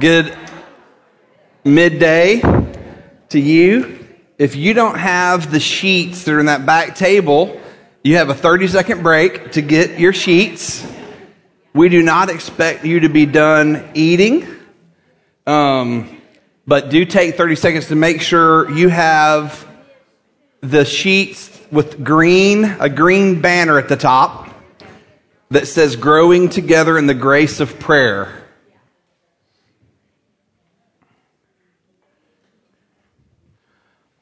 Good midday to you. If you don't have the sheets that are in that back table, you have a 30 second break to get your sheets. We do not expect you to be done eating, um, but do take 30 seconds to make sure you have the sheets with green, a green banner at the top that says growing together in the grace of prayer.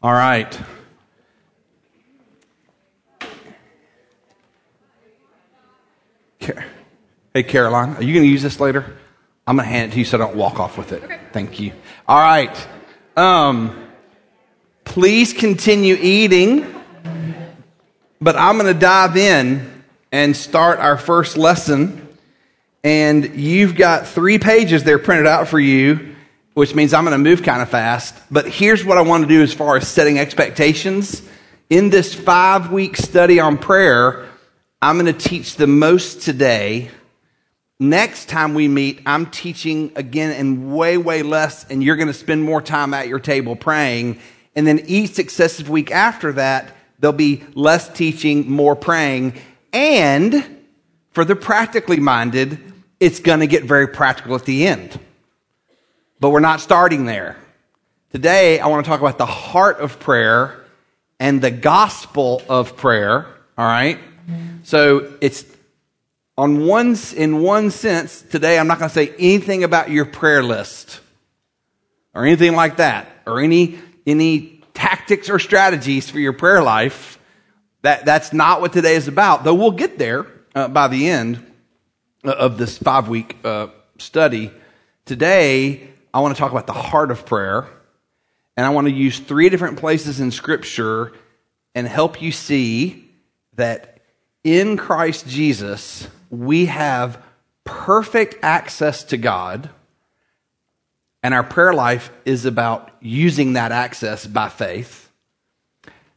All right. Hey, Caroline, are you going to use this later? I'm going to hand it to you so I don't walk off with it. Okay. Thank you. All right. Um, please continue eating, but I'm going to dive in and start our first lesson. And you've got three pages there printed out for you which means I'm going to move kind of fast. But here's what I want to do as far as setting expectations. In this five week study on prayer, I'm going to teach the most today. Next time we meet, I'm teaching again and way, way less, and you're going to spend more time at your table praying. And then each successive week after that, there'll be less teaching, more praying. And for the practically minded, it's going to get very practical at the end. But we're not starting there. Today, I want to talk about the heart of prayer and the gospel of prayer. All right? So it's on one, in one sense, today I'm not going to say anything about your prayer list or anything like that or any, any tactics or strategies for your prayer life. That, that's not what today is about, though we'll get there uh, by the end of this five week uh, study. Today, I want to talk about the heart of prayer. And I want to use three different places in Scripture and help you see that in Christ Jesus, we have perfect access to God. And our prayer life is about using that access by faith.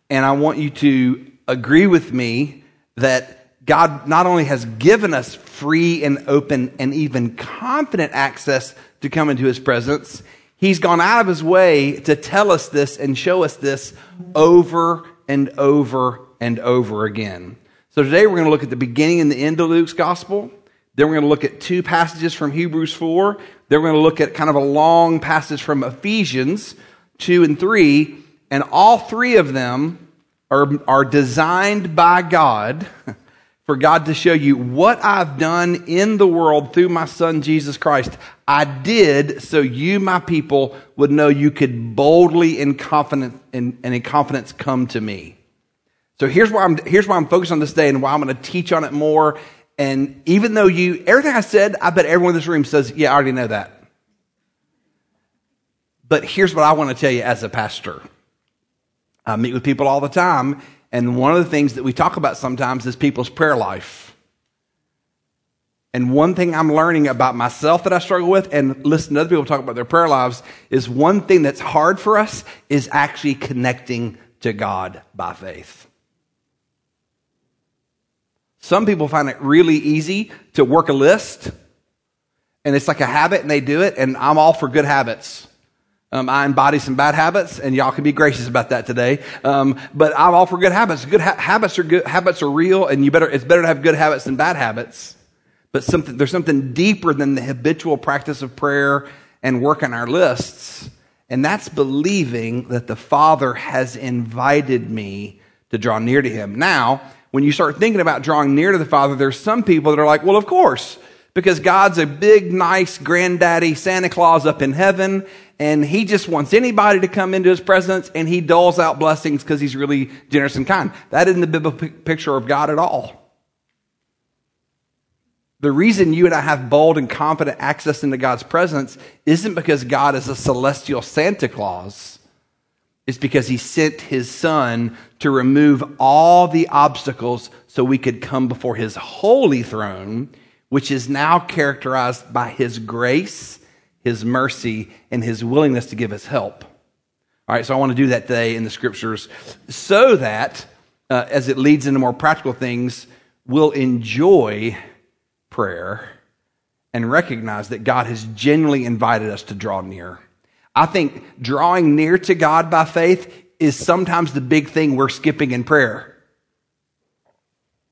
And I want you to agree with me that God not only has given us free and open and even confident access to come into his presence. He's gone out of his way to tell us this and show us this over and over and over again. So today we're going to look at the beginning and the end of Luke's gospel. Then we're going to look at two passages from Hebrews 4. Then we're going to look at kind of a long passage from Ephesians 2 and 3. And all three of them are, are designed by God for God to show you what I've done in the world through my son Jesus Christ. I did so you, my people, would know you could boldly and confident and, and in confidence come to me. So here's why I'm here's why I'm focused on this day and why I'm going to teach on it more. And even though you everything I said, I bet everyone in this room says, "Yeah, I already know that." But here's what I want to tell you as a pastor. I meet with people all the time, and one of the things that we talk about sometimes is people's prayer life. And one thing I'm learning about myself that I struggle with, and listen to other people talk about their prayer lives, is one thing that's hard for us is actually connecting to God by faith. Some people find it really easy to work a list, and it's like a habit, and they do it, and I'm all for good habits. Um, I embody some bad habits, and y'all can be gracious about that today. Um, but I'm all for good habits. Good ha- habits are good. Habits are real, and you better. It's better to have good habits than bad habits. But something there's something deeper than the habitual practice of prayer and working our lists, and that's believing that the Father has invited me to draw near to Him. Now, when you start thinking about drawing near to the Father, there's some people that are like, "Well, of course." Because God's a big, nice granddaddy Santa Claus up in heaven, and he just wants anybody to come into his presence and he doles out blessings because he's really generous and kind. That isn't the biblical picture of God at all. The reason you and I have bold and confident access into God's presence isn't because God is a celestial Santa Claus. It's because he sent his son to remove all the obstacles so we could come before his holy throne, which is now characterized by his grace his mercy, and his willingness to give us help. All right, so I want to do that today in the scriptures so that uh, as it leads into more practical things, we'll enjoy prayer and recognize that God has genuinely invited us to draw near. I think drawing near to God by faith is sometimes the big thing we're skipping in prayer.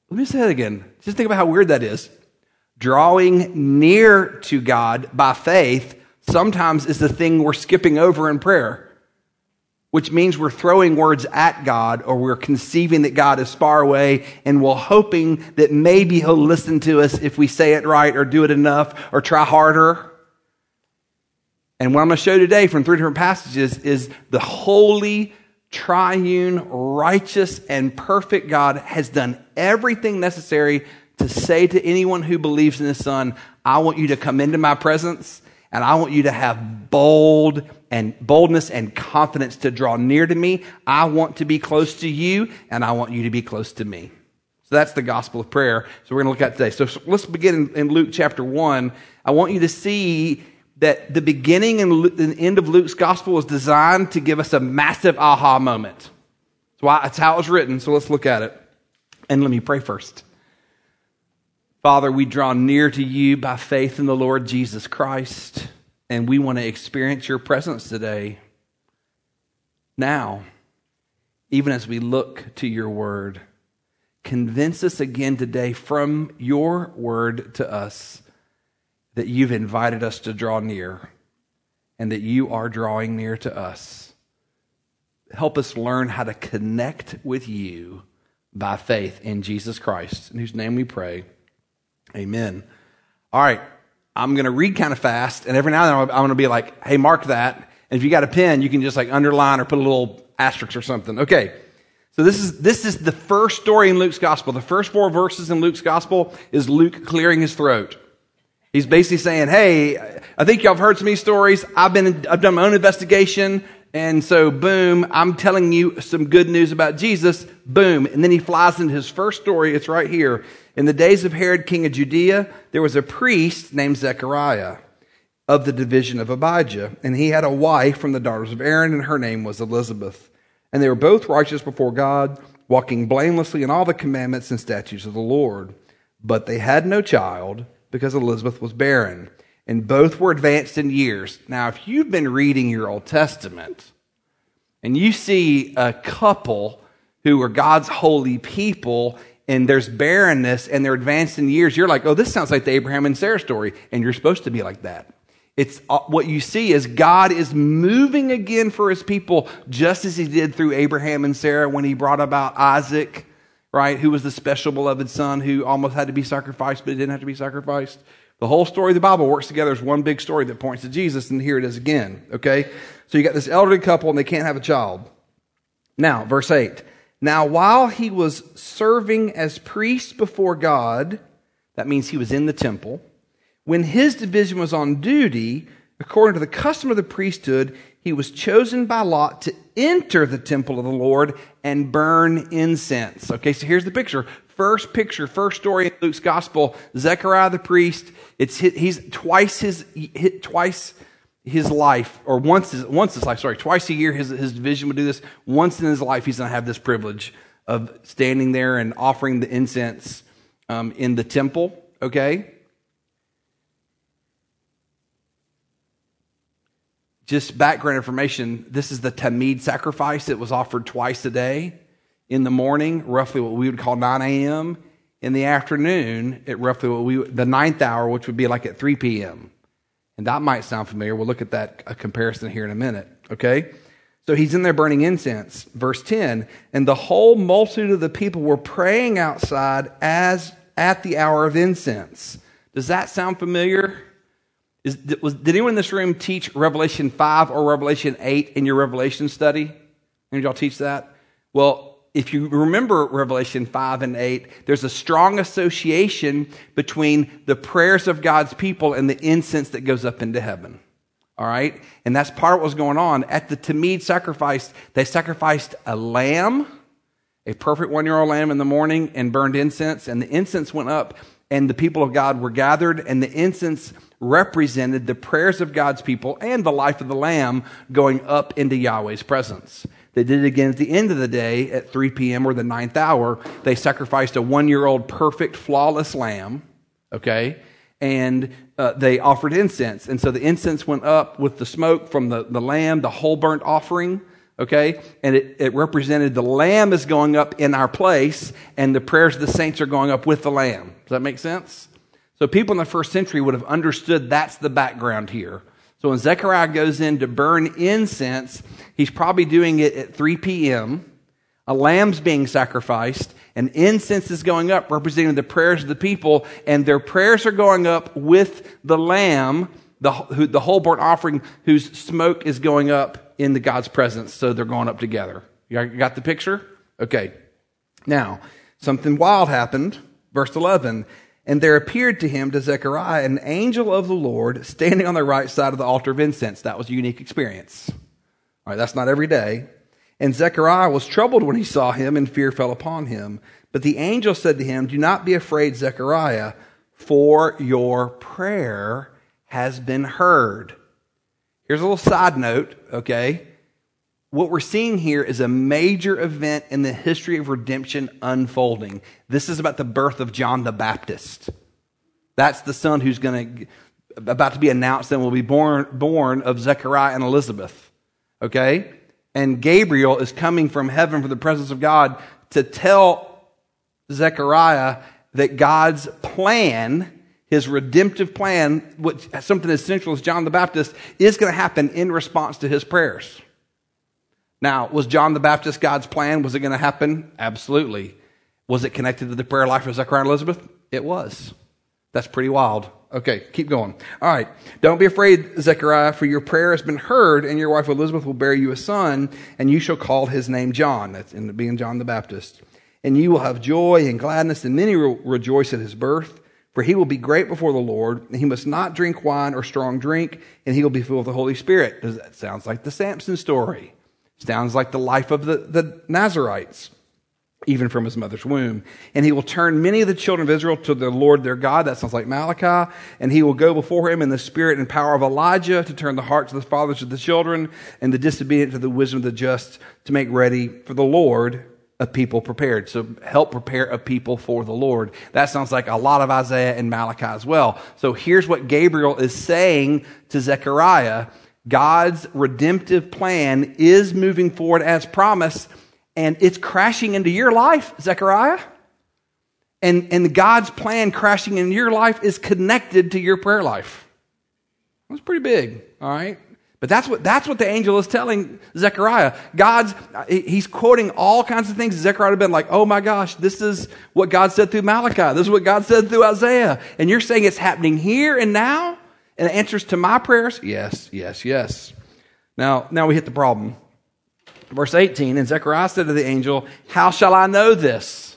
Let me say that again. Just think about how weird that is. Drawing near to God by faith sometimes is the thing we're skipping over in prayer which means we're throwing words at God or we're conceiving that God is far away and we're hoping that maybe He'll listen to us if we say it right or do it enough or try harder. And what I'm going to show today from three different passages is the holy, triune, righteous, and perfect God has done everything necessary to say to anyone who believes in the Son, I want you to come into my presence and I want you to have bold and boldness and confidence to draw near to me. I want to be close to you, and I want you to be close to me. So that's the gospel of prayer. So we're going to look at today. So, let's begin in, Luke chapter 1. I want you to see that the beginning and the end of Luke's gospel was designed to give us a massive aha moment. That's, why, that's how it was written. So let's look at it. And let me pray first. Father, we draw near to you by faith in the Lord Jesus Christ and we want to experience your presence today. Now, even as we look to your word, convince us again today from your word to us that you've invited us to draw near and that you are drawing near to us. Help us learn how to connect with you by faith in Jesus Christ, in whose name we pray. Amen. All right. I'm going to read kind of fast, and every now and then I'm going to be like, hey, mark that. And if you got a pen, you can just like underline or put a little asterisk or something. Okay. So this is, this is the first story in Luke's gospel. The first four verses in Luke's gospel is Luke clearing his throat. He's basically saying, Hey, I think y'all have heard some of these stories. I've been, I've done my own investigation. And so, boom, I'm telling you some good news about Jesus. Boom. And then he flies into his first story. It's right here. In the days of Herod, king of Judea, there was a priest named Zechariah of the division of Abijah. And he had a wife from the daughters of Aaron, and her name was Elizabeth. And they were both righteous before God, walking blamelessly in all the commandments and statutes of the Lord. But they had no child because Elizabeth was barren and both were advanced in years. Now, if you've been reading your Old Testament and you see a couple who are God's holy people and there's barrenness and they're advanced in years, you're like, oh, this sounds like the Abraham and Sarah story. And you're supposed to be like that. It's uh, what you see is God is moving again for his people, just as he did through Abraham and Sarah when he brought about Isaac, right? Who was the special beloved son who almost had to be sacrificed, but didn't have to be sacrificed. The whole story of the Bible works together as one big story that points to Jesus, and here it is again. Okay? So you got this elderly couple, and they can't have a child. Now, verse 8. Now, while he was serving as priest before God, that means he was in the temple, when his division was on duty, according to the custom of the priesthood, he was chosen by lot to enter the temple of the Lord and burn incense. Okay, so here's the picture first picture, first story in Luke's gospel, Zechariah the priest. It's he's twice his twice his life, or once his, once his life. Sorry, twice a year his his division would do this. Once in his life, he's going to have this privilege of standing there and offering the incense um, in the temple. Okay. Just background information. This is the Tamid sacrifice. It was offered twice a day in the morning, roughly what we would call 9 a.m. In the afternoon, at roughly what we the ninth hour, which would be like at 3 p.m. And that might sound familiar. We'll look at that a comparison here in a minute. Okay. So he's in there burning incense. Verse 10, and the whole multitude of the people were praying outside as at the hour of incense. Does that sound familiar? Is, was, did anyone in this room teach Revelation 5 or Revelation 8 in your Revelation study? Of y'all teach that? Well, if you remember Revelation 5 and 8, there's a strong association between the prayers of God's people and the incense that goes up into heaven. All right? And that's part of what was going on. At the Tamid sacrifice, they sacrificed a lamb, a perfect one year old lamb in the morning, and burned incense. And the incense went up, and the people of God were gathered, and the incense represented the prayers of God's people and the life of the lamb going up into Yahweh's presence. They did it again at the end of the day at 3 p.m. or the ninth hour. They sacrificed a one year old perfect, flawless lamb, okay? and uh, they offered incense. And so the incense went up with the smoke from the, the lamb, the whole burnt offering, okay? And it, it represented the lamb is going up in our place, and the prayers of the saints are going up with the lamb. Does that make sense? So people in the first century would have understood that's the background here. So when Zechariah goes in to burn incense, he's probably doing it at 3 p.m. A lamb's being sacrificed, and incense is going up, representing the prayers of the people, and their prayers are going up with the lamb, the, who, the whole burnt offering, whose smoke is going up in the God's presence. So they're going up together. You got the picture? Okay. Now, something wild happened. Verse 11. And there appeared to him, to Zechariah, an angel of the Lord standing on the right side of the altar of incense. That was a unique experience. All right, that's not every day. And Zechariah was troubled when he saw him, and fear fell upon him. But the angel said to him, Do not be afraid, Zechariah, for your prayer has been heard. Here's a little side note, okay? What we're seeing here is a major event in the history of redemption unfolding. This is about the birth of John the Baptist. That's the son who's going to about to be announced and will be born born of Zechariah and Elizabeth. Okay? And Gabriel is coming from heaven from the presence of God to tell Zechariah that God's plan, his redemptive plan, which something as central as John the Baptist, is going to happen in response to his prayers. Now, was John the Baptist God's plan? Was it going to happen? Absolutely. Was it connected to the prayer life of Zechariah and Elizabeth? It was. That's pretty wild. Okay, keep going. All right. Don't be afraid, Zechariah, for your prayer has been heard, and your wife Elizabeth will bear you a son, and you shall call his name John. That's in being John the Baptist. And you will have joy and gladness, and many will rejoice at his birth. For he will be great before the Lord, and he must not drink wine or strong drink, and he will be filled with the Holy Spirit. Does that sounds like the Samson story? Sounds like the life of the, the Nazarites, even from his mother's womb. And he will turn many of the children of Israel to the Lord their God. That sounds like Malachi. And he will go before him in the spirit and power of Elijah to turn the hearts of the fathers to the children and the disobedient to the wisdom of the just to make ready for the Lord a people prepared. So help prepare a people for the Lord. That sounds like a lot of Isaiah and Malachi as well. So here's what Gabriel is saying to Zechariah God's redemptive plan is moving forward as promised, and it's crashing into your life, Zechariah. And, and God's plan crashing into your life is connected to your prayer life. That's pretty big, all right? But that's what, that's what the angel is telling Zechariah. God's, he's quoting all kinds of things. Zechariah had been like, oh my gosh, this is what God said through Malachi. This is what God said through Isaiah. And you're saying it's happening here and now? And answers to my prayers? Yes, yes, yes. Now, now we hit the problem. Verse 18, and Zechariah said to the angel, How shall I know this?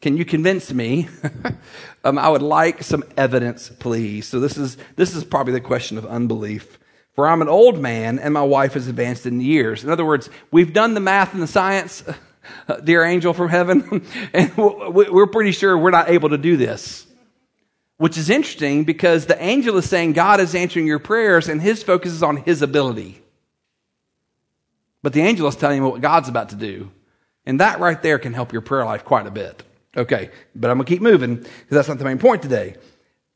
Can you convince me? um, I would like some evidence, please. So this is, this is probably the question of unbelief. For I'm an old man and my wife is advanced in years. In other words, we've done the math and the science, dear angel from heaven, and we're pretty sure we're not able to do this. Which is interesting because the angel is saying God is answering your prayers and his focus is on his ability. But the angel is telling you what God's about to do. And that right there can help your prayer life quite a bit. Okay, but I'm going to keep moving because that's not the main point today.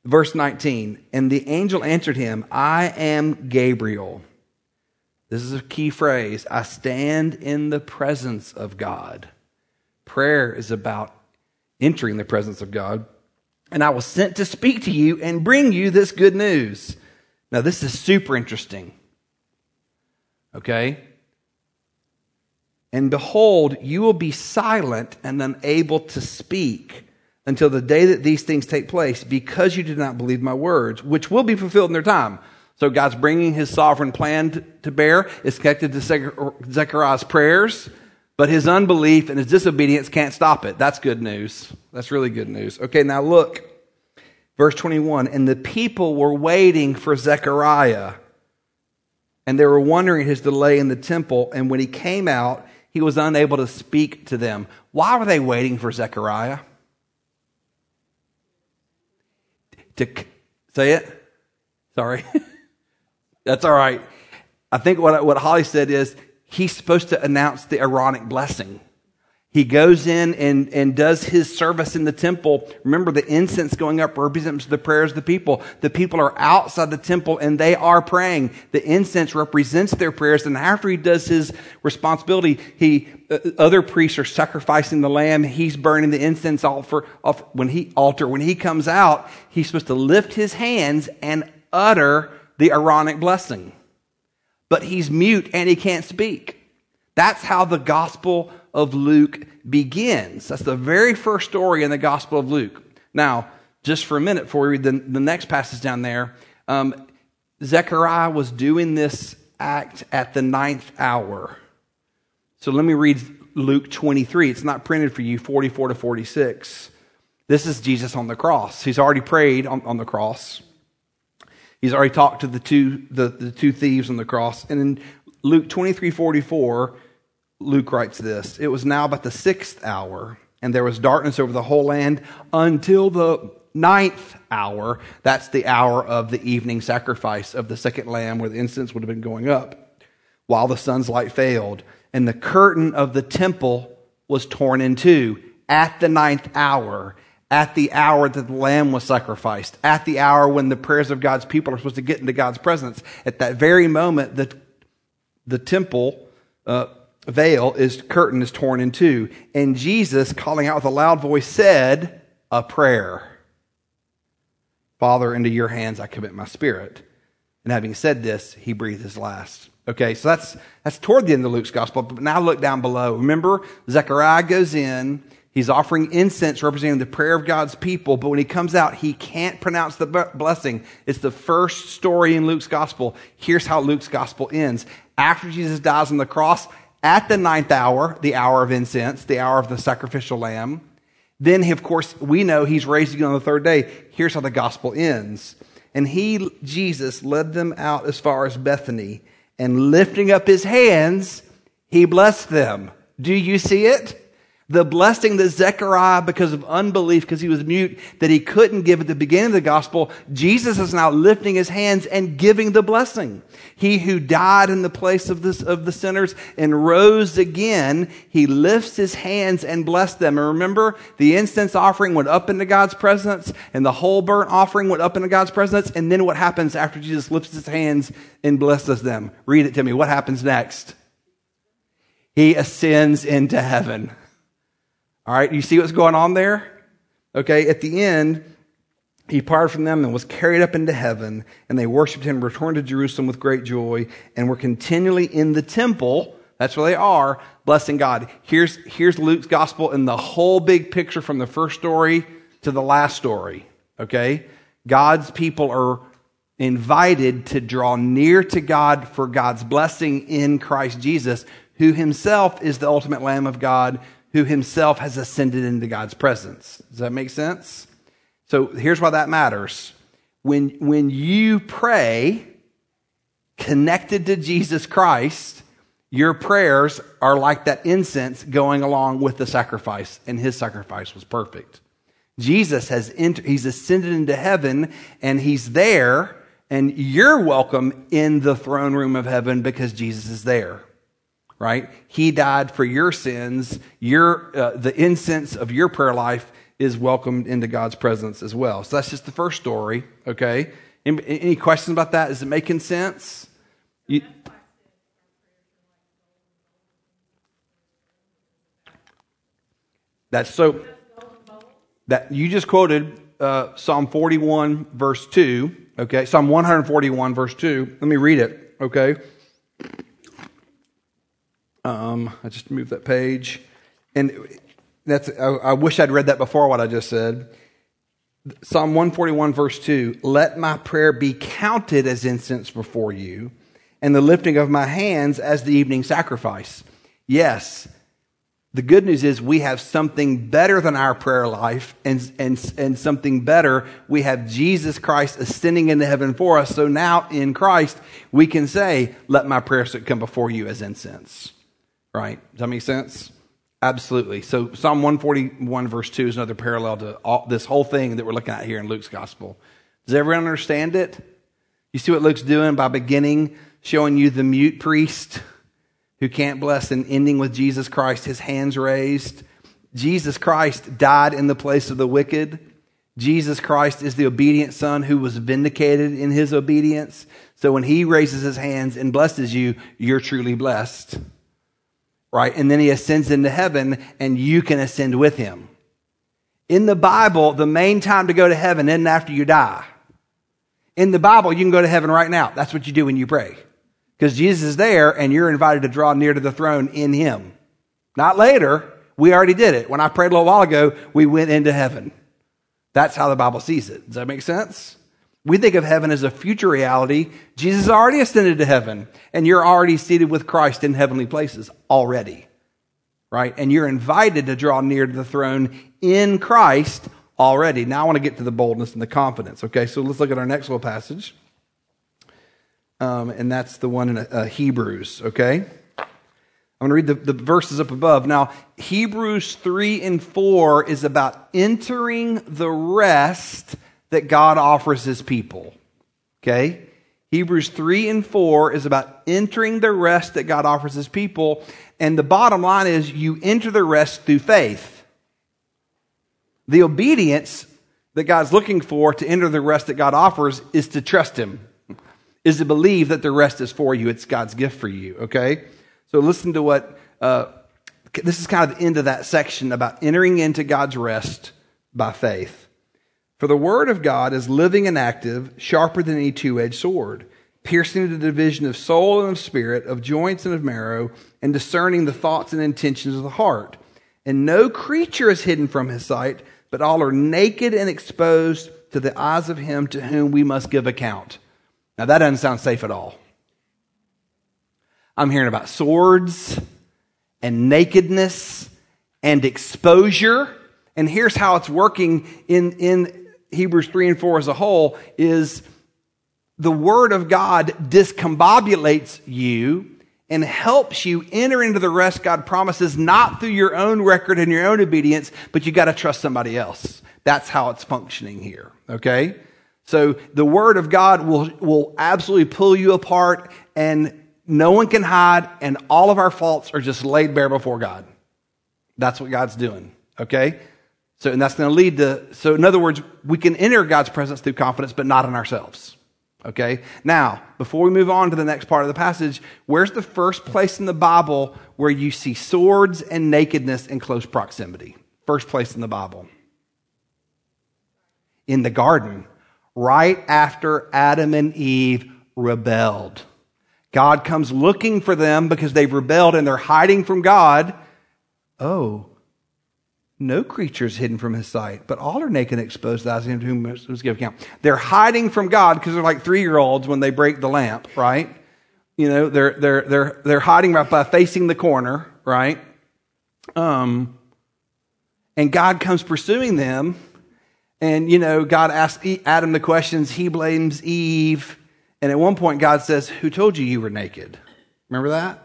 Verse 19, and the angel answered him, I am Gabriel. This is a key phrase. I stand in the presence of God. Prayer is about entering the presence of God and I was sent to speak to you and bring you this good news. Now, this is super interesting. Okay? And behold, you will be silent and unable to speak until the day that these things take place because you did not believe my words, which will be fulfilled in their time. So God's bringing his sovereign plan to bear. It's connected to Zechariah's prayers. But his unbelief and his disobedience can't stop it. That's good news. That's really good news. Okay, now look. Verse 21 And the people were waiting for Zechariah, and they were wondering his delay in the temple. And when he came out, he was unable to speak to them. Why were they waiting for Zechariah? To say it? Sorry. That's all right. I think what, what Holly said is he's supposed to announce the Aaronic blessing. He goes in and, and does his service in the temple. Remember, the incense going up represents the prayers of the people. The people are outside the temple and they are praying. The incense represents their prayers. And after he does his responsibility, he, uh, other priests are sacrificing the lamb. He's burning the incense altar. When he, altar. When he comes out, he's supposed to lift his hands and utter the Aaronic blessing. But he's mute and he can't speak. That's how the gospel of Luke begins. That's the very first story in the Gospel of Luke. Now, just for a minute before we read the, the next passage down there, um, Zechariah was doing this act at the ninth hour. So let me read Luke 23. It's not printed for you, 44 to 46. This is Jesus on the cross. He's already prayed on, on the cross. He's already talked to the two, the, the two thieves on the cross. And in Luke 23 44, Luke writes this It was now about the sixth hour, and there was darkness over the whole land until the ninth hour. That's the hour of the evening sacrifice of the second lamb, where the incense would have been going up, while the sun's light failed. And the curtain of the temple was torn in two at the ninth hour, at the hour that the lamb was sacrificed, at the hour when the prayers of God's people are supposed to get into God's presence. At that very moment, the, the temple. Uh, veil is curtain is torn in two and jesus calling out with a loud voice said a prayer father into your hands i commit my spirit and having said this he breathed his last okay so that's that's toward the end of luke's gospel but now look down below remember zechariah goes in he's offering incense representing the prayer of god's people but when he comes out he can't pronounce the blessing it's the first story in luke's gospel here's how luke's gospel ends after jesus dies on the cross at the ninth hour, the hour of incense, the hour of the sacrificial lamb. Then, of course, we know he's raised again on the third day. Here's how the gospel ends. And he, Jesus, led them out as far as Bethany, and lifting up his hands, he blessed them. Do you see it? The blessing that Zechariah, because of unbelief, because he was mute, that he couldn't give at the beginning of the gospel, Jesus is now lifting his hands and giving the blessing. He who died in the place of, this, of the sinners and rose again, he lifts his hands and blessed them. And remember, the incense offering went up into God's presence, and the whole burnt offering went up into God's presence. And then what happens after Jesus lifts his hands and blesses them? Read it to me. What happens next? He ascends into heaven. All right, you see what's going on there? Okay, at the end, he parted from them and was carried up into heaven, and they worshiped him, returned to Jerusalem with great joy, and were continually in the temple. That's where they are, blessing God. Here's, here's Luke's gospel in the whole big picture from the first story to the last story. Okay? God's people are invited to draw near to God for God's blessing in Christ Jesus, who himself is the ultimate Lamb of God who himself has ascended into God's presence. Does that make sense? So here's why that matters. When, when you pray connected to Jesus Christ, your prayers are like that incense going along with the sacrifice, and his sacrifice was perfect. Jesus has entered, he's ascended into heaven, and he's there, and you're welcome in the throne room of heaven because Jesus is there right? He died for your sins. Your, uh, the incense of your prayer life is welcomed into God's presence as well. So that's just the first story, okay? Any, any questions about that? Is it making sense? You, that's so that you just quoted uh, Psalm 41 verse 2, okay? Psalm 141 verse 2. Let me read it, okay? Um, I just moved that page. And that's, I, I wish I'd read that before what I just said. Psalm 141, verse 2 Let my prayer be counted as incense before you, and the lifting of my hands as the evening sacrifice. Yes, the good news is we have something better than our prayer life and, and, and something better. We have Jesus Christ ascending into heaven for us. So now in Christ, we can say, Let my prayers come before you as incense. Right? Does that make sense? Absolutely. So Psalm 141 verse 2 is another parallel to all, this whole thing that we're looking at here in Luke's gospel. Does everyone understand it? You see what Luke's doing by beginning showing you the mute priest who can't bless and ending with Jesus Christ, his hands raised. Jesus Christ died in the place of the wicked. Jesus Christ is the obedient son who was vindicated in his obedience. So when he raises his hands and blesses you, you're truly blessed. Right? And then he ascends into heaven and you can ascend with him. In the Bible, the main time to go to heaven isn't after you die. In the Bible, you can go to heaven right now. That's what you do when you pray. Because Jesus is there and you're invited to draw near to the throne in him. Not later. We already did it. When I prayed a little while ago, we went into heaven. That's how the Bible sees it. Does that make sense? We think of heaven as a future reality. Jesus already ascended to heaven, and you're already seated with Christ in heavenly places already. Right? And you're invited to draw near to the throne in Christ already. Now I want to get to the boldness and the confidence. Okay, so let's look at our next little passage. Um, and that's the one in uh, Hebrews, okay? I'm going to read the, the verses up above. Now, Hebrews 3 and 4 is about entering the rest that God offers his people. Okay? Hebrews 3 and 4 is about entering the rest that God offers his people. And the bottom line is you enter the rest through faith. The obedience that God's looking for to enter the rest that God offers is to trust him, is to believe that the rest is for you. It's God's gift for you. Okay? So listen to what, uh, this is kind of the end of that section about entering into God's rest by faith. For the word of God is living and active, sharper than any two edged sword, piercing the division of soul and of spirit, of joints and of marrow, and discerning the thoughts and intentions of the heart. And no creature is hidden from his sight, but all are naked and exposed to the eyes of him to whom we must give account. Now that doesn't sound safe at all. I'm hearing about swords and nakedness and exposure. And here's how it's working in, in Hebrews 3 and 4 as a whole is the word of God discombobulates you and helps you enter into the rest God promises, not through your own record and your own obedience, but you got to trust somebody else. That's how it's functioning here. Okay? So the word of God will, will absolutely pull you apart and no one can hide, and all of our faults are just laid bare before God. That's what God's doing. Okay? So, and that's going to lead to, so in other words, we can enter God's presence through confidence, but not in ourselves. Okay? Now, before we move on to the next part of the passage, where's the first place in the Bible where you see swords and nakedness in close proximity? First place in the Bible. In the garden, right after Adam and Eve rebelled. God comes looking for them because they've rebelled and they're hiding from God. Oh, no creature is hidden from his sight, but all are naked and exposed to him to whom must give account. They're hiding from God because they're like three year olds when they break the lamp, right? You know, they're, they're, they're, they're hiding right by facing the corner, right? Um, and God comes pursuing them. And, you know, God asks Adam the questions. He blames Eve. And at one point, God says, Who told you you were naked? Remember that?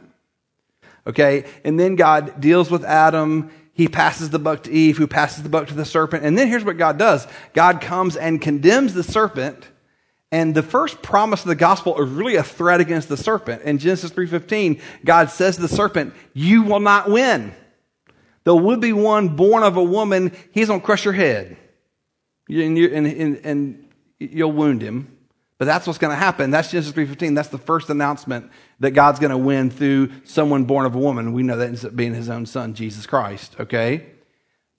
Okay. And then God deals with Adam. He passes the buck to Eve, who passes the buck to the serpent. And then here's what God does God comes and condemns the serpent. And the first promise of the gospel is really a threat against the serpent. In Genesis 3.15, God says to the serpent, you will not win. There will be one born of a woman. He's going to crush your head. And, and, and, and you'll wound him. But that's what's going to happen. That's Genesis 3.15. That's the first announcement that God's going to win through someone born of a woman. We know that ends up being his own son, Jesus Christ. Okay?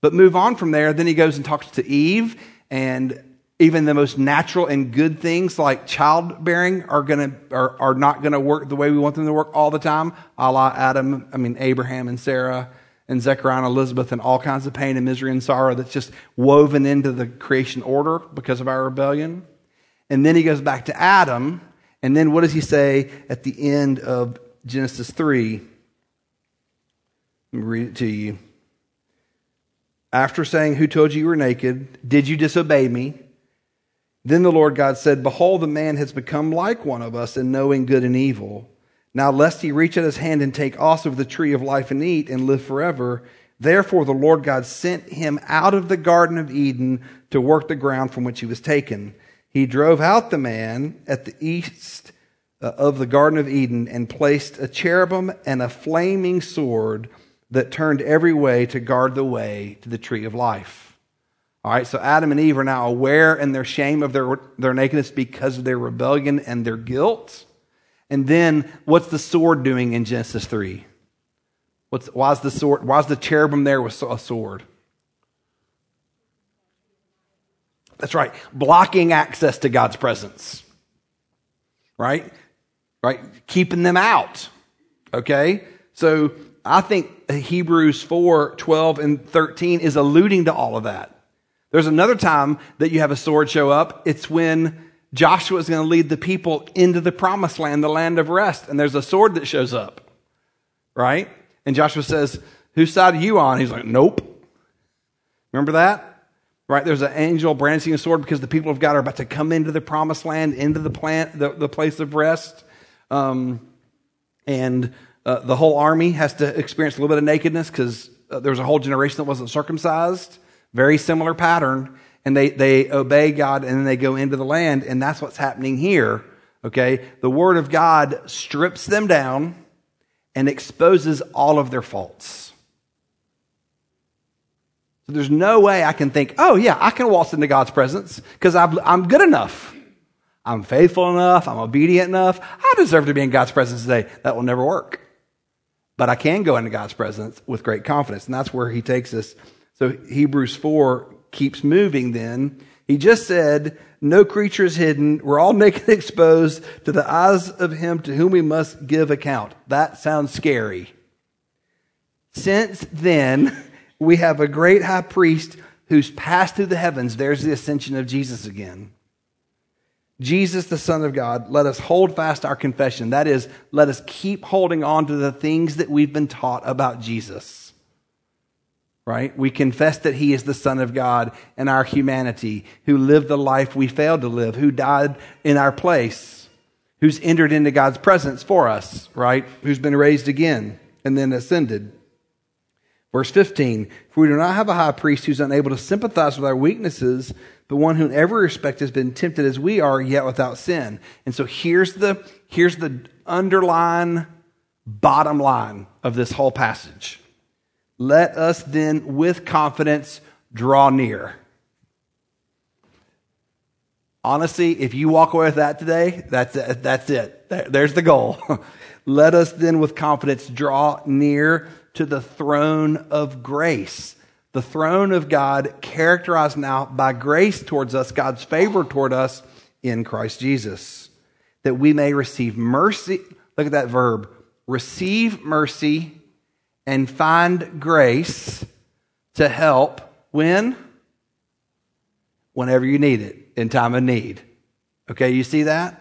But move on from there. Then he goes and talks to Eve and even the most natural and good things like childbearing are to are, are not going to work the way we want them to work all the time a la adam i mean abraham and sarah and zechariah and elizabeth and all kinds of pain and misery and sorrow that's just woven into the creation order because of our rebellion and then he goes back to Adam. And then what does he say at the end of Genesis 3? Let me read it to you. After saying, Who told you you were naked? Did you disobey me? Then the Lord God said, Behold, the man has become like one of us in knowing good and evil. Now, lest he reach out his hand and take also of the tree of life and eat and live forever. Therefore, the Lord God sent him out of the Garden of Eden to work the ground from which he was taken. He drove out the man at the east uh, of the Garden of Eden and placed a cherubim and a flaming sword that turned every way to guard the way to the tree of life. All right, so Adam and Eve are now aware in their shame of their, their nakedness because of their rebellion and their guilt. And then what's the sword doing in Genesis 3? What's, why's, the sword, why's the cherubim there with a sword? That's right, blocking access to God's presence. Right? Right? Keeping them out. Okay? So I think Hebrews 4 12 and 13 is alluding to all of that. There's another time that you have a sword show up. It's when Joshua is going to lead the people into the promised land, the land of rest, and there's a sword that shows up. Right? And Joshua says, Whose side are you on? He's like, Nope. Remember that? Right? There's an angel brandishing a sword because the people of God are about to come into the promised land, into the plant, the, the place of rest. Um, and uh, the whole army has to experience a little bit of nakedness because uh, there was a whole generation that wasn't circumcised. Very similar pattern. And they, they obey God and then they go into the land. And that's what's happening here. Okay. The word of God strips them down and exposes all of their faults. There's no way I can think, oh, yeah, I can waltz into God's presence because I'm good enough. I'm faithful enough. I'm obedient enough. I deserve to be in God's presence today. That will never work. But I can go into God's presence with great confidence. And that's where he takes us so Hebrews 4 keeps moving then. He just said, No creature is hidden. We're all naked exposed to the eyes of him to whom we must give account. That sounds scary. Since then, we have a great high priest who's passed through the heavens. There's the ascension of Jesus again. Jesus, the Son of God, let us hold fast our confession. That is, let us keep holding on to the things that we've been taught about Jesus right? We confess that he is the Son of God in our humanity, who lived the life we failed to live, who died in our place, who's entered into God's presence for us, right? Who's been raised again and then ascended. Verse 15, for we do not have a high priest who's unable to sympathize with our weaknesses, but one who in every respect has been tempted as we are, yet without sin. And so here's the, here's the underline, bottom line of this whole passage. Let us then with confidence draw near. Honestly, if you walk away with that today, that's it. That's it. There's the goal. Let us then with confidence draw near to the throne of grace. The throne of God, characterized now by grace towards us, God's favor toward us in Christ Jesus, that we may receive mercy. Look at that verb receive mercy and find grace to help when? Whenever you need it, in time of need. Okay, you see that?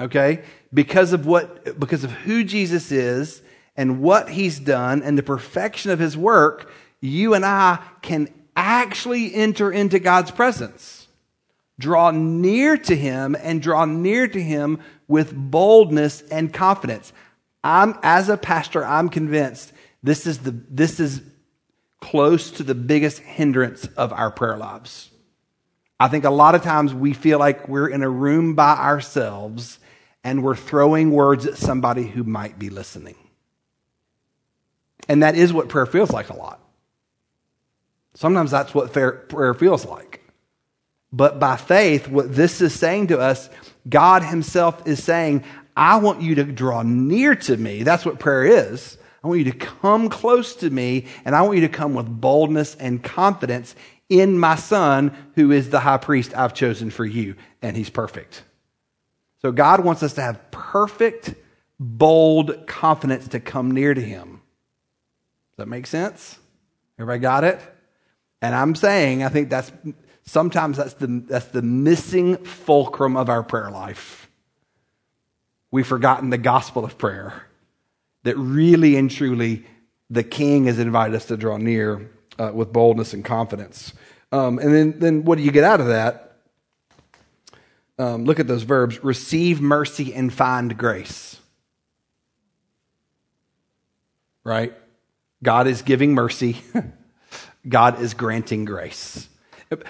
Okay? Because of what, because of who Jesus is and what he's done and the perfection of his work, you and I can actually enter into God's presence. Draw near to him and draw near to him with boldness and confidence. I'm, as a pastor, I'm convinced this is, the, this is close to the biggest hindrance of our prayer lives. I think a lot of times we feel like we're in a room by ourselves and we're throwing words at somebody who might be listening. And that is what prayer feels like a lot. Sometimes that's what prayer feels like. But by faith, what this is saying to us, God Himself is saying, I want you to draw near to me. That's what prayer is. I want you to come close to me, and I want you to come with boldness and confidence in my son, who is the high priest I've chosen for you, and he's perfect. So God wants us to have perfect, bold confidence to come near to him. That make sense? Everybody got it? And I'm saying, I think that's sometimes that's the, that's the missing fulcrum of our prayer life. We've forgotten the gospel of prayer that really and truly the king has invited us to draw near uh, with boldness and confidence. Um, and then, then what do you get out of that? Um, look at those verbs receive mercy and find grace. Right? God is giving mercy, God is granting grace.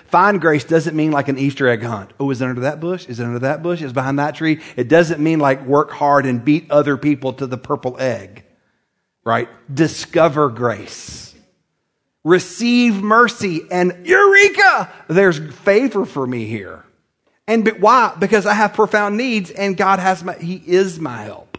Find grace doesn't mean like an Easter egg hunt. Oh, is it under that bush? Is it under that bush? Is behind that tree? It doesn't mean like work hard and beat other people to the purple egg. right? Discover grace. Receive mercy and eureka! There's favor for me here. And why? Because I have profound needs and God has my, He is my help.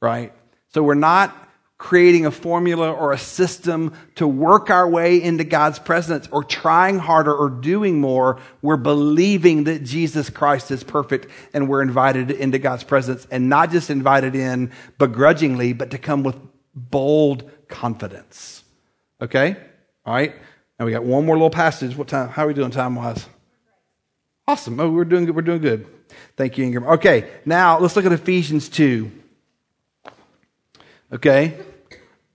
Right? So we're not creating a formula or a system to work our way into God's presence or trying harder or doing more. We're believing that Jesus Christ is perfect and we're invited into God's presence and not just invited in begrudgingly, but to come with bold confidence. Okay? All right. Now we got one more little passage. What time? How are we doing time wise? Awesome. Oh, we're doing good. We're doing good. Thank you, Ingram. Okay. Now let's look at Ephesians 2. Okay.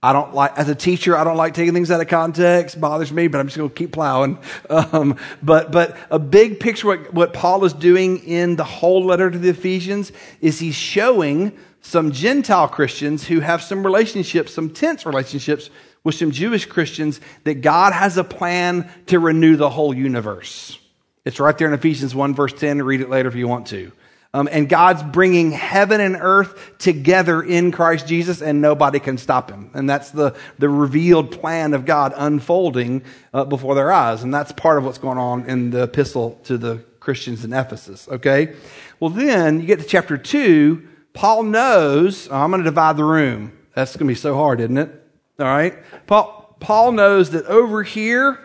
I don't like, as a teacher, I don't like taking things out of context. Bothers me, but I'm just going to keep plowing. Um, but, but a big picture, what, what Paul is doing in the whole letter to the Ephesians is he's showing some Gentile Christians who have some relationships, some tense relationships with some Jewish Christians that God has a plan to renew the whole universe. It's right there in Ephesians 1 verse 10. Read it later if you want to. Um, and God's bringing heaven and earth together in Christ Jesus, and nobody can stop him. And that's the, the revealed plan of God unfolding uh, before their eyes. And that's part of what's going on in the epistle to the Christians in Ephesus. Okay? Well, then you get to chapter 2. Paul knows, oh, I'm going to divide the room. That's going to be so hard, isn't it? All right? Paul, Paul knows that over here,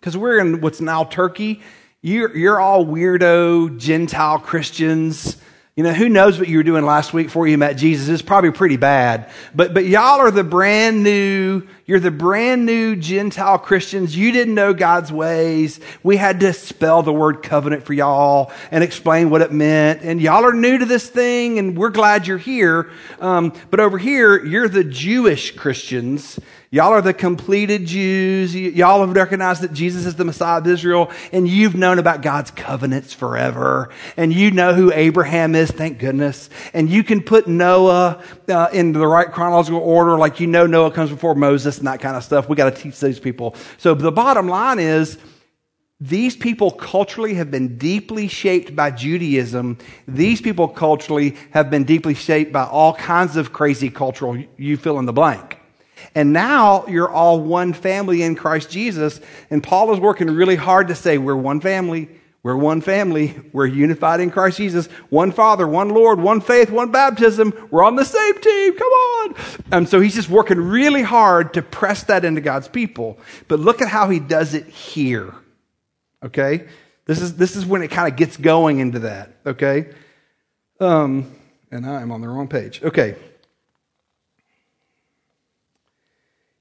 because we're in what's now Turkey, you're, you're all weirdo Gentile Christians. You know, who knows what you were doing last week before you met Jesus? It's probably pretty bad. But, but y'all are the brand new, you're the brand new Gentile Christians. You didn't know God's ways. We had to spell the word covenant for y'all and explain what it meant. And y'all are new to this thing and we're glad you're here. Um, but over here, you're the Jewish Christians Y'all are the completed Jews. Y'all have recognized that Jesus is the Messiah of Israel, and you've known about God's covenants forever. And you know who Abraham is, thank goodness. And you can put Noah uh, in the right chronological order, like you know Noah comes before Moses and that kind of stuff. We got to teach these people. So the bottom line is, these people culturally have been deeply shaped by Judaism. These people culturally have been deeply shaped by all kinds of crazy cultural, you fill in the blank. And now you're all one family in Christ Jesus. And Paul is working really hard to say, we're one family. We're one family. We're unified in Christ Jesus. One Father, one Lord, one faith, one baptism. We're on the same team. Come on. And so he's just working really hard to press that into God's people. But look at how he does it here. Okay? This is, this is when it kind of gets going into that. Okay? Um, and I am on the wrong page. Okay.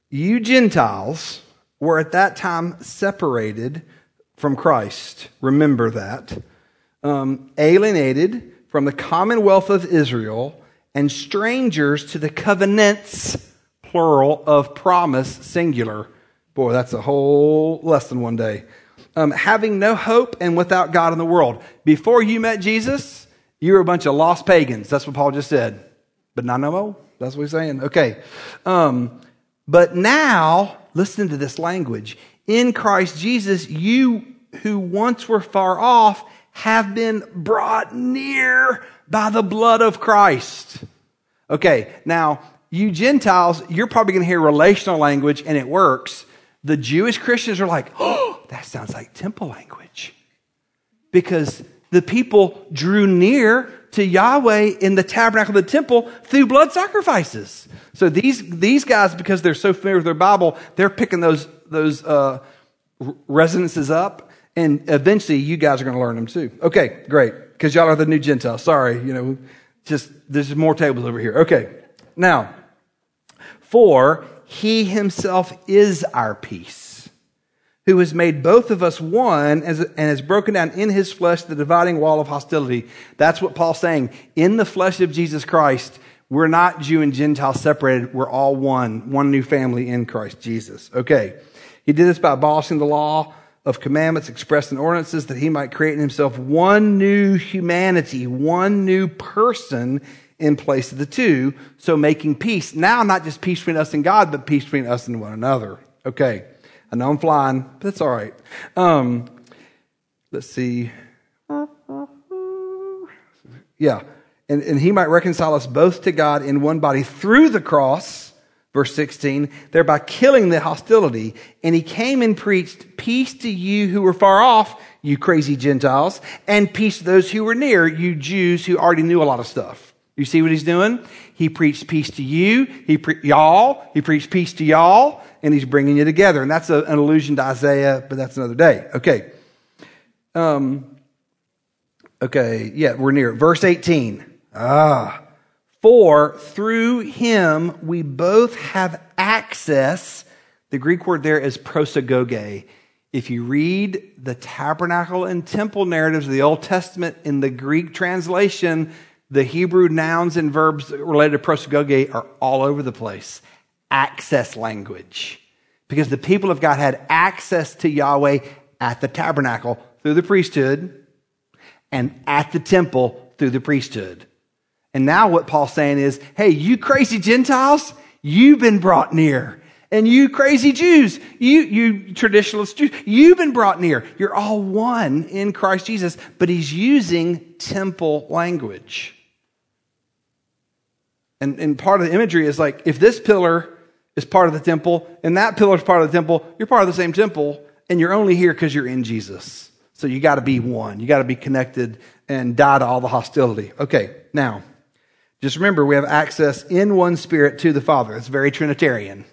You Gentiles were at that time separated from Christ. Remember that. Um, alienated from the commonwealth of Israel and strangers to the covenants, plural, of promise, singular. Boy, that's a whole lesson one day. Um, having no hope and without God in the world. Before you met Jesus, you were a bunch of lost pagans. That's what Paul just said. But not no more. That's what he's saying. Okay. Um, but now, listen to this language. In Christ Jesus, you who once were far off have been brought near by the blood of Christ. Okay, now, you Gentiles, you're probably going to hear relational language and it works. The Jewish Christians are like, oh, that sounds like temple language. Because the people drew near to Yahweh in the tabernacle of the temple through blood sacrifices. So these, these guys, because they're so familiar with their Bible, they're picking those, those uh, resonances up, and eventually you guys are going to learn them too. Okay, great. Because y'all are the new Gentiles. Sorry, you know, just there's more tables over here. Okay, now, for he himself is our peace who has made both of us one and has broken down in his flesh the dividing wall of hostility. That's what Paul's saying. In the flesh of Jesus Christ, we're not Jew and Gentile separated. We're all one, one new family in Christ Jesus. Okay. He did this by abolishing the law of commandments expressed in ordinances that he might create in himself one new humanity, one new person in place of the two. So making peace. Now, not just peace between us and God, but peace between us and one another. Okay. I know I'm flying, but that's all right. Um, let's see. Yeah. And, and he might reconcile us both to God in one body through the cross. Verse 16, thereby killing the hostility. And he came and preached peace to you who were far off, you crazy Gentiles, and peace to those who were near, you Jews who already knew a lot of stuff. You see what he's doing? He preached peace to you, he pre- y'all, he preached peace to y'all, and he's bringing you together. And that's a, an allusion to Isaiah, but that's another day. Okay. Um, okay, yeah, we're near. Verse 18. Ah. For through him we both have access. The Greek word there is prosagoge. If you read the tabernacle and temple narratives of the Old Testament in the Greek translation, the Hebrew nouns and verbs related to prosagoge are all over the place. Access language. Because the people of God had access to Yahweh at the tabernacle through the priesthood and at the temple through the priesthood. And now what Paul's saying is, hey, you crazy Gentiles, you've been brought near. And you crazy Jews, you, you traditionalist Jews, you've been brought near. You're all one in Christ Jesus, but he's using temple language. And, and part of the imagery is like, if this pillar is part of the temple and that pillar is part of the temple, you're part of the same temple and you're only here because you're in Jesus. So you got to be one. You got to be connected and die to all the hostility. Okay, now. Just remember, we have access in one spirit to the Father. It's very Trinitarian.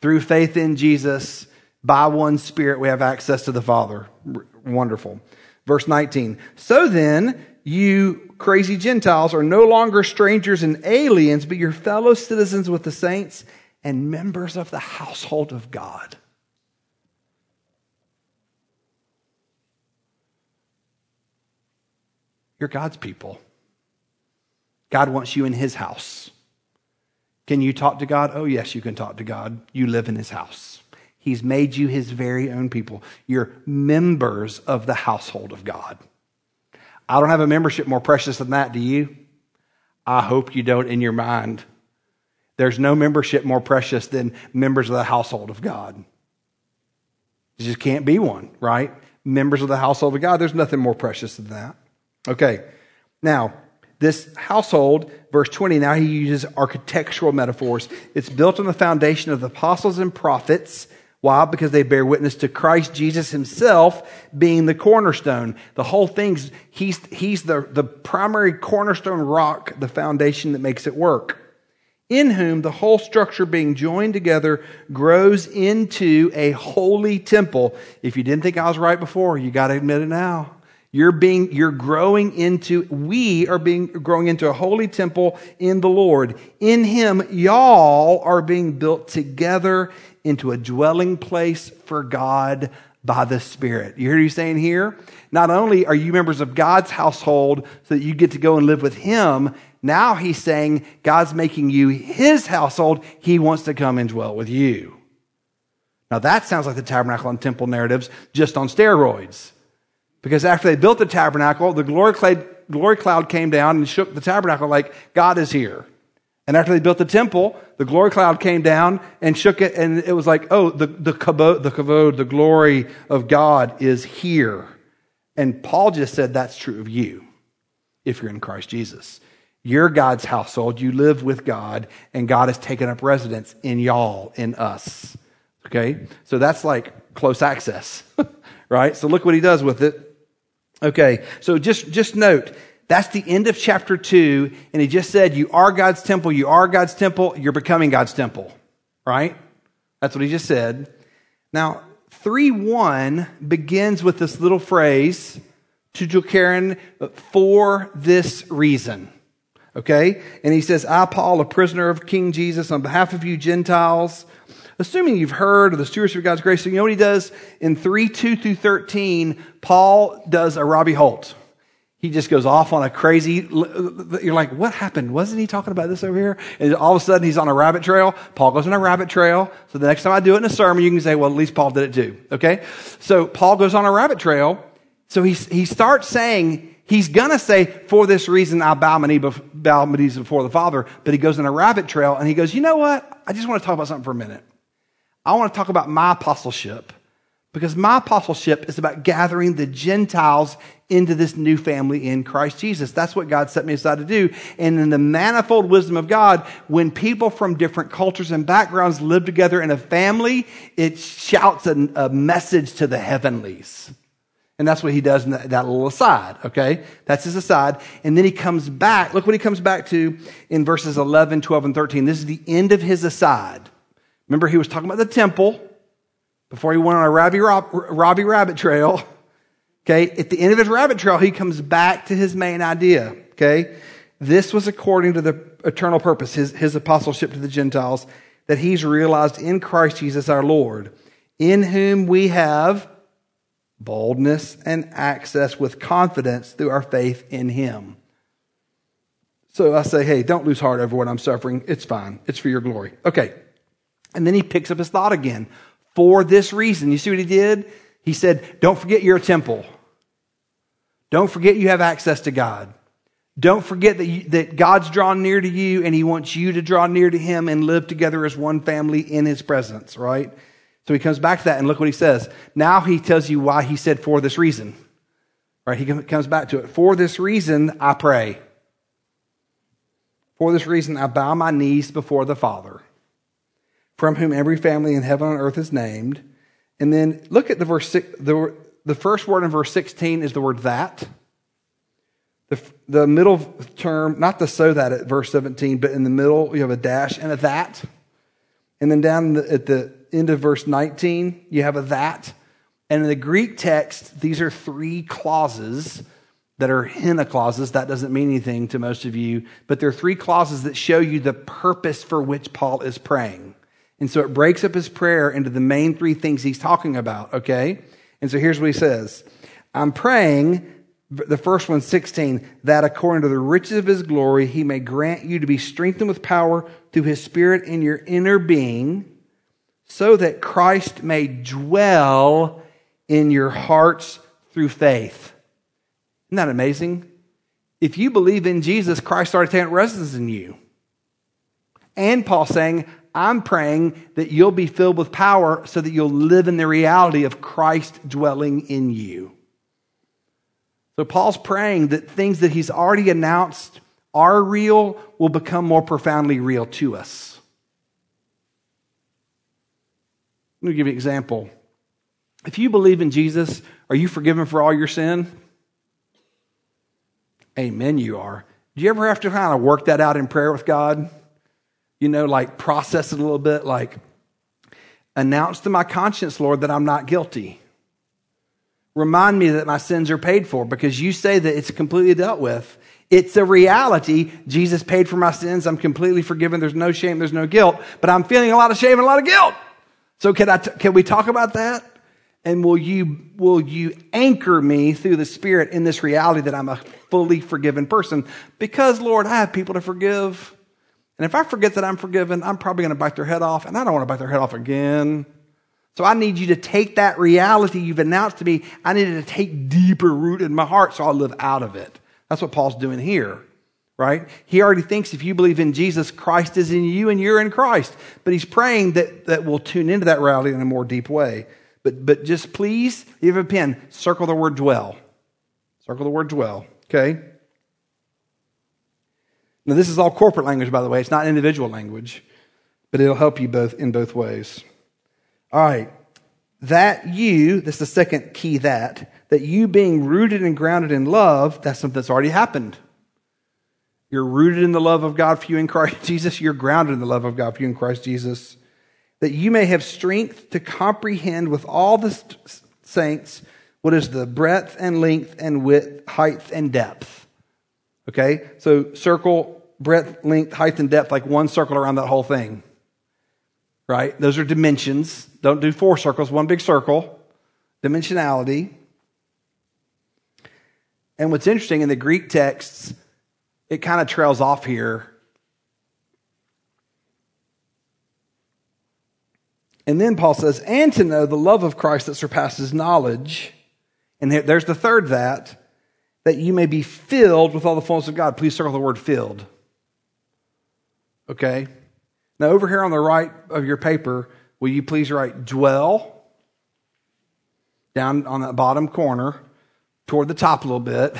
Through faith in Jesus, by one spirit, we have access to the Father. Wonderful. Verse 19. So then, you crazy Gentiles are no longer strangers and aliens, but you're fellow citizens with the saints and members of the household of God. You're God's people. God wants you in his house. Can you talk to God? Oh, yes, you can talk to God. You live in his house. He's made you his very own people. You're members of the household of God. I don't have a membership more precious than that, do you? I hope you don't in your mind. There's no membership more precious than members of the household of God. You just can't be one, right? Members of the household of God, there's nothing more precious than that. Okay, now, this household, verse 20, now he uses architectural metaphors. It's built on the foundation of the apostles and prophets. Why? Because they bear witness to Christ Jesus himself being the cornerstone. The whole thing's, he's, he's the, the primary cornerstone rock, the foundation that makes it work. In whom the whole structure being joined together grows into a holy temple. If you didn't think I was right before, you got to admit it now. You're being, you're growing into, we are being growing into a holy temple in the Lord. In Him, y'all are being built together into a dwelling place for God by the Spirit. You hear what he's saying here? Not only are you members of God's household so that you get to go and live with Him, now he's saying God's making you His household. He wants to come and dwell with you. Now that sounds like the tabernacle and temple narratives just on steroids. Because after they built the tabernacle, the glory cloud, came down and shook the tabernacle like God is here. And after they built the temple, the glory cloud came down and shook it, and it was like, oh, the, the kavod, the kavod, the glory of God is here. And Paul just said that's true of you if you're in Christ Jesus. You're God's household. You live with God, and God has taken up residence in y'all, in us. Okay? So that's like close access, right? So look what he does with it. Okay, so just, just note, that's the end of chapter two, and he just said, You are God's temple, you are God's temple, you're becoming God's temple, right? That's what he just said. Now, 3 1 begins with this little phrase, toutou charin, for this reason. Okay? And he says, I, Paul, a prisoner of King Jesus, on behalf of you Gentiles, assuming you've heard of the stewardship of God's grace, so you know what he does? In 3 2 through 13, Paul does a Robbie Holt. He just goes off on a crazy, you're like, what happened? Wasn't he talking about this over here? And all of a sudden he's on a rabbit trail. Paul goes on a rabbit trail. So the next time I do it in a sermon, you can say, well, at least Paul did it too. Okay? So Paul goes on a rabbit trail. So he, he starts saying, he's gonna say, for this reason I bow my, knee bow my knees before the Father. But he goes on a rabbit trail and he goes, you know what? I just want to talk about something for a minute. I want to talk about my apostleship Because my apostleship is about gathering the Gentiles into this new family in Christ Jesus. That's what God set me aside to do. And in the manifold wisdom of God, when people from different cultures and backgrounds live together in a family, it shouts a, a message to the heavenlies. And that's what he does in that, that, little aside, okay? That's his aside. And then he comes back. Look what he comes back to in verses 11, 12, and 13. This is the end of his aside. Remember, he was talking about the temple before he went on a Robbie, Robbie Rabbit trail. Okay, at the end of his rabbit trail, he comes back to his main idea. Okay, this was according to the eternal purpose, his, his apostleship to the Gentiles, that he's realized in Christ Jesus our Lord, in whom we have boldness and access with confidence through our faith in him. So I say, hey, don't lose heart over what I'm suffering. It's fine. It's for your glory. Okay. And then he picks up his thought again for this reason. You see what he did? He said, Don't forget you're a temple. Don't forget you have access to God. Don't forget that, you, that God's drawn near to you and he wants you to draw near to him and live together as one family in his presence, right? So he comes back to that and look what he says. Now he tells you why he said for this reason. Right? He comes back to it. For this reason, I pray. For this reason, I bow my knees before the Father from whom every family in heaven and earth is named. And then look at the verse six, the, the first word in verse 16 is the word that. The, the middle term, not the so that at verse 17, but in the middle you have a dash and a that. And then down the, at the end of verse 19, you have a that. And in the Greek text, these are three clauses that are hina clauses. That doesn't mean anything to most of you, but they're three clauses that show you the purpose for which Paul is praying. And so it breaks up his prayer into the main three things he's talking about, okay? And so here's what he says I'm praying, the first one, 16, that according to the riches of his glory, he may grant you to be strengthened with power through his spirit in your inner being, so that Christ may dwell in your hearts through faith. Isn't that amazing? If you believe in Jesus, Christ started taking residence in you. And Paul saying, I'm praying that you'll be filled with power so that you'll live in the reality of Christ dwelling in you. So Paul's praying that things that he's already announced are real will become more profoundly real to us. Let me give you an example. If you believe in Jesus, are you forgiven for all your sin? Amen, you are. Do you ever have to kind of work that out in prayer with God? You know, like process it a little bit, like announce to my conscience, Lord, that I'm not guilty. Remind me that my sins are paid for because you say that it's completely dealt with. It's a reality. Jesus paid for my sins. I'm completely forgiven. There's no shame. There's no guilt, but I'm feeling a lot of shame and a lot of guilt. So can I, t- can we talk about that? And will you, will you anchor me through the Spirit in this reality that I'm a fully forgiven person? Because, Lord, I have people to forgive. And if I forget that I'm forgiven, I'm probably going to bite their head off, and I don't want to bite their head off again. So I need you to take that reality you've announced to me, I need it to take deeper root in my heart so I'll live out of it. That's what Paul's doing here, right? He already thinks if you believe in Jesus, Christ is in you and you're in Christ. But he's praying that, that we'll tune into that reality in a more deep way. But, but just please, if you have a pen, circle the word dwell. Circle the word dwell, okay? Now, this is all corporate language, by the way. It's not individual language, but it'll help you both in both ways. All right. That you, that's the second key that, that you being rooted and grounded in love, that's something that's already happened. You're rooted in the love of God for you in Christ Jesus. You're grounded in the love of God for you in Christ Jesus. That you may have strength to comprehend with all the saints what is the breadth and length and width, height and depth Okay? So circle, breadth, length, height, and depth, like one circle around that whole thing. Right? Those are dimensions. Don't do four circles, one big circle. Dimensionality. And what's interesting in the Greek texts, it kind of trails off here. And then Paul says, and to know the love of Christ that surpasses knowledge. And there's the third that that you may be filled with all the fullness of God. Please circle the word filled. Okay? Now, over here on the right of your paper, will you please write dwell? down on that bottom corner toward the top a little bit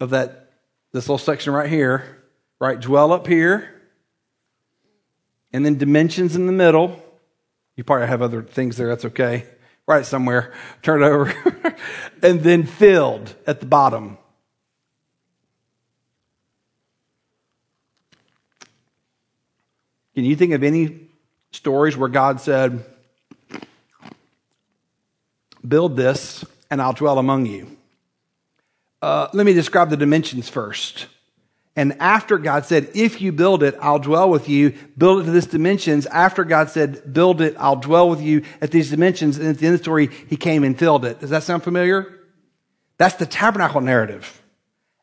of that this little section right here, right? Dwell up here. And then dimensions in the middle. You probably have other things there, that's okay. Write it somewhere, turn it over. and then filled at the bottom. Can you think of any stories where God said, Build this and I'll dwell among you? Uh, let me describe the dimensions first. And after God said, If you build it, I'll dwell with you, build it to this dimensions. After God said, Build it, I'll dwell with you at these dimensions. And at the end of the story, he came and filled it. Does that sound familiar? That's the tabernacle narrative.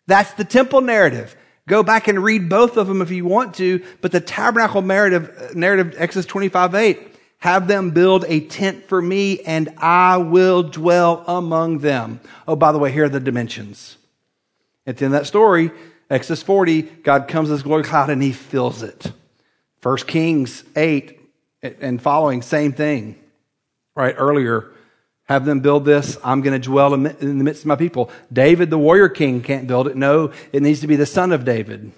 That's the temple narrative. Go back and read both of them if you want to, but the tabernacle narrative, narrative, Exodus 25, 8, have them build a tent for me and I will dwell among them. Oh, by the way, here are the dimensions. At the end of that story, Exodus 40, God comes as glory cloud and he fills it. First Kings 8 and following, same thing. Right earlier, have them build this. I'm going to dwell in the midst of my people. David, the warrior king, can't build it. No, it needs to be the son of David.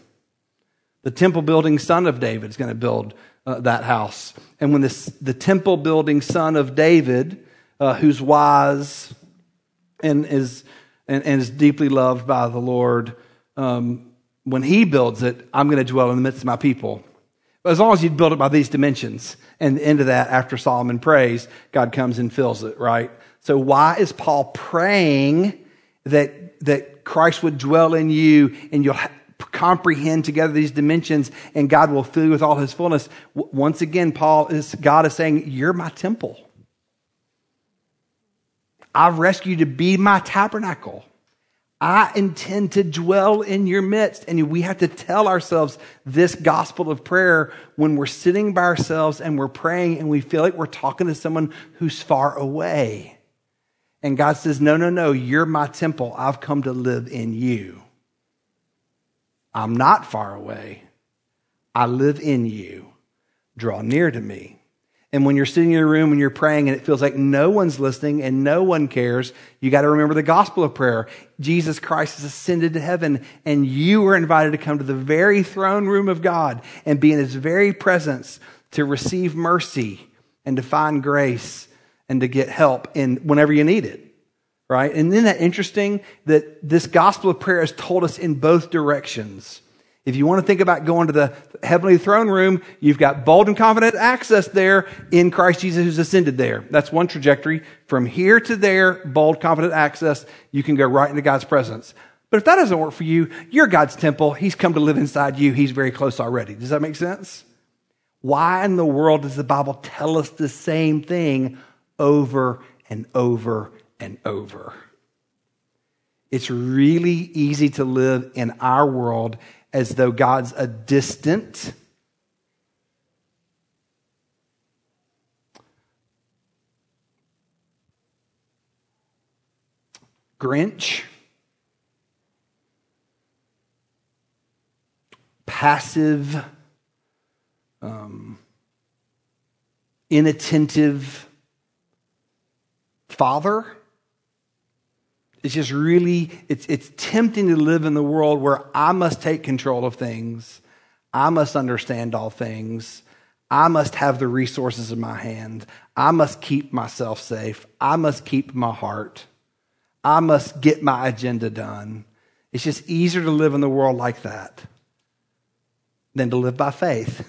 The temple building son of David is going to build uh, that house. And when this, the temple building son of David, uh, who's wise and is, and, and, is deeply loved by the Lord, um, when he builds it, I'm going to dwell in the midst of my people. But as long as you build it by these dimensions, and the end of that, after Solomon prays, God comes and fills it, right? So why is Paul praying that, that Christ would dwell in you and you'll comprehend together these dimensions and God will fill you with all his fullness? once again, Paul is, God is saying, you're my temple. I've rescued you to be my tabernacle. I intend to dwell in your midst. And we have to tell ourselves this gospel of prayer when we're sitting by ourselves and we're praying and we feel like we're talking to someone who's far away. And God says, No, no, no, you're my temple. I've come to live in you. I'm not far away. I live in you. Draw near to me. And when you're sitting in your room and you're praying and it feels like no one's listening and no one cares, you got to remember the gospel of prayer. Jesus Christ has ascended to heaven and you are invited to come to the very throne room of God and be in his very presence to receive mercy and to find grace and to get help in whenever you need it. Right? And isn't that interesting that this gospel of prayer has told us in both directions? If you want to think about going to the heavenly throne room, you've got bold and confident access there in Christ Jesus who's ascended there. That's one trajectory. From here to there, bold, confident access, you can go right into God's presence. But if that doesn't work for you, you're God's temple. He's come to live inside you. He's very close already. Does that make sense? Why in the world does the Bible tell us the same thing over and over and over? It's really easy to live in our world as though God's a distant, Grinch, passive, um, inattentive father it's just really, it's, it's tempting to live in the world where I must take control of things. I must understand all things. I must have the resources in my hand. I must keep myself safe. I must keep my heart. I must get my agenda done. It's just easier to live in the world like that than to live by faith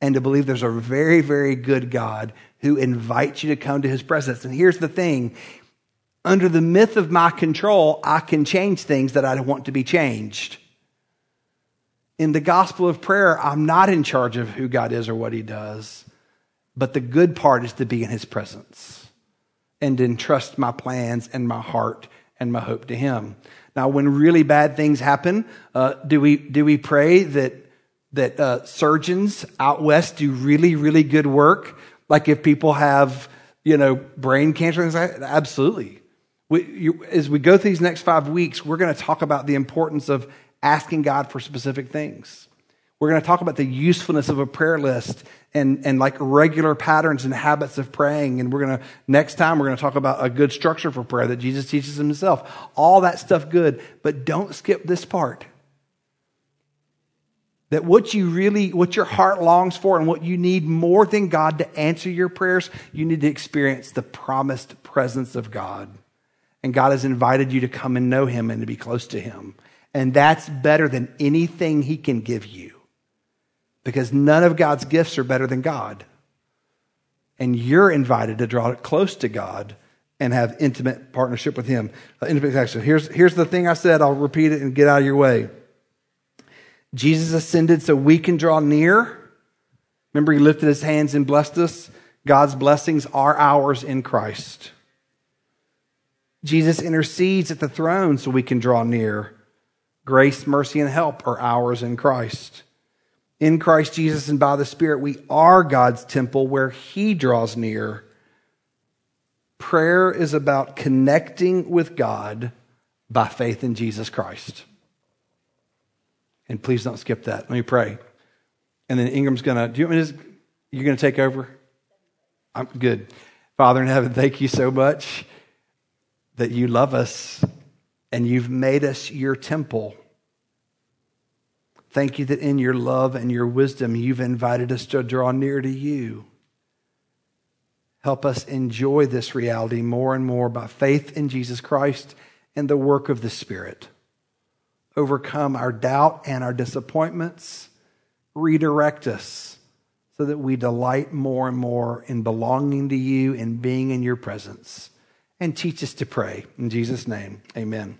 and to believe there's a very, very good God who invites you to come to his presence. And here's the thing under the myth of my control, I can change things that I want to be changed. In the gospel of prayer, I'm not in charge of who God is or what he does, but the good part is to be in his presence and entrust my plans and my heart and my hope to him. Now, when really bad things happen, uh, do we do we pray that that uh, surgeons out west do really really good work? Like if people have you know brain cancer, absolutely. We, you, as we go through these next five weeks, we're going to talk about the importance of asking God for specific things. We're going to talk about the usefulness of a prayer list and, and like regular patterns and habits of praying. And we're going to, next time, we're going to talk about a good structure for prayer that Jesus teaches himself. All that stuff good, but don't skip this part. That what you really, what your heart longs for and what you need more than God to answer your prayers, you need to experience the promised presence of God. And God has invited you to come and know Him and to be close to Him. And that's better than anything He can give you because none of God's gifts are better than God. And you're invited to draw close to God and have intimate partnership with Him. Uh, intimate connection. Here's, here's the thing I said. I'll repeat it and get out of your way. Jesus ascended so we can draw near. Remember, He lifted His hands and blessed us. God's blessings are ours in Christ. Jesus intercedes at the throne so we can draw near. Grace, mercy, and help are ours in Christ. In Christ Jesus and by the Spirit, we are God's temple where He draws near. Prayer is about connecting with God by faith in Jesus Christ. And please don't skip that. Let me pray. And then Ingram's going to, do you want me to, you're going to take over? I'm good. Father in heaven, thank you so much that you love us and you've made us your temple. Thank you that in your love and your wisdom, you've invited us to draw near to you. Help us enjoy this reality more and more by faith in Jesus Christ and the work of the Spirit. Overcome our doubt and our disappointments. Redirect us so that we delight more and more in belonging to you and being in your presence. And teach us to pray. In Jesus' name, amen.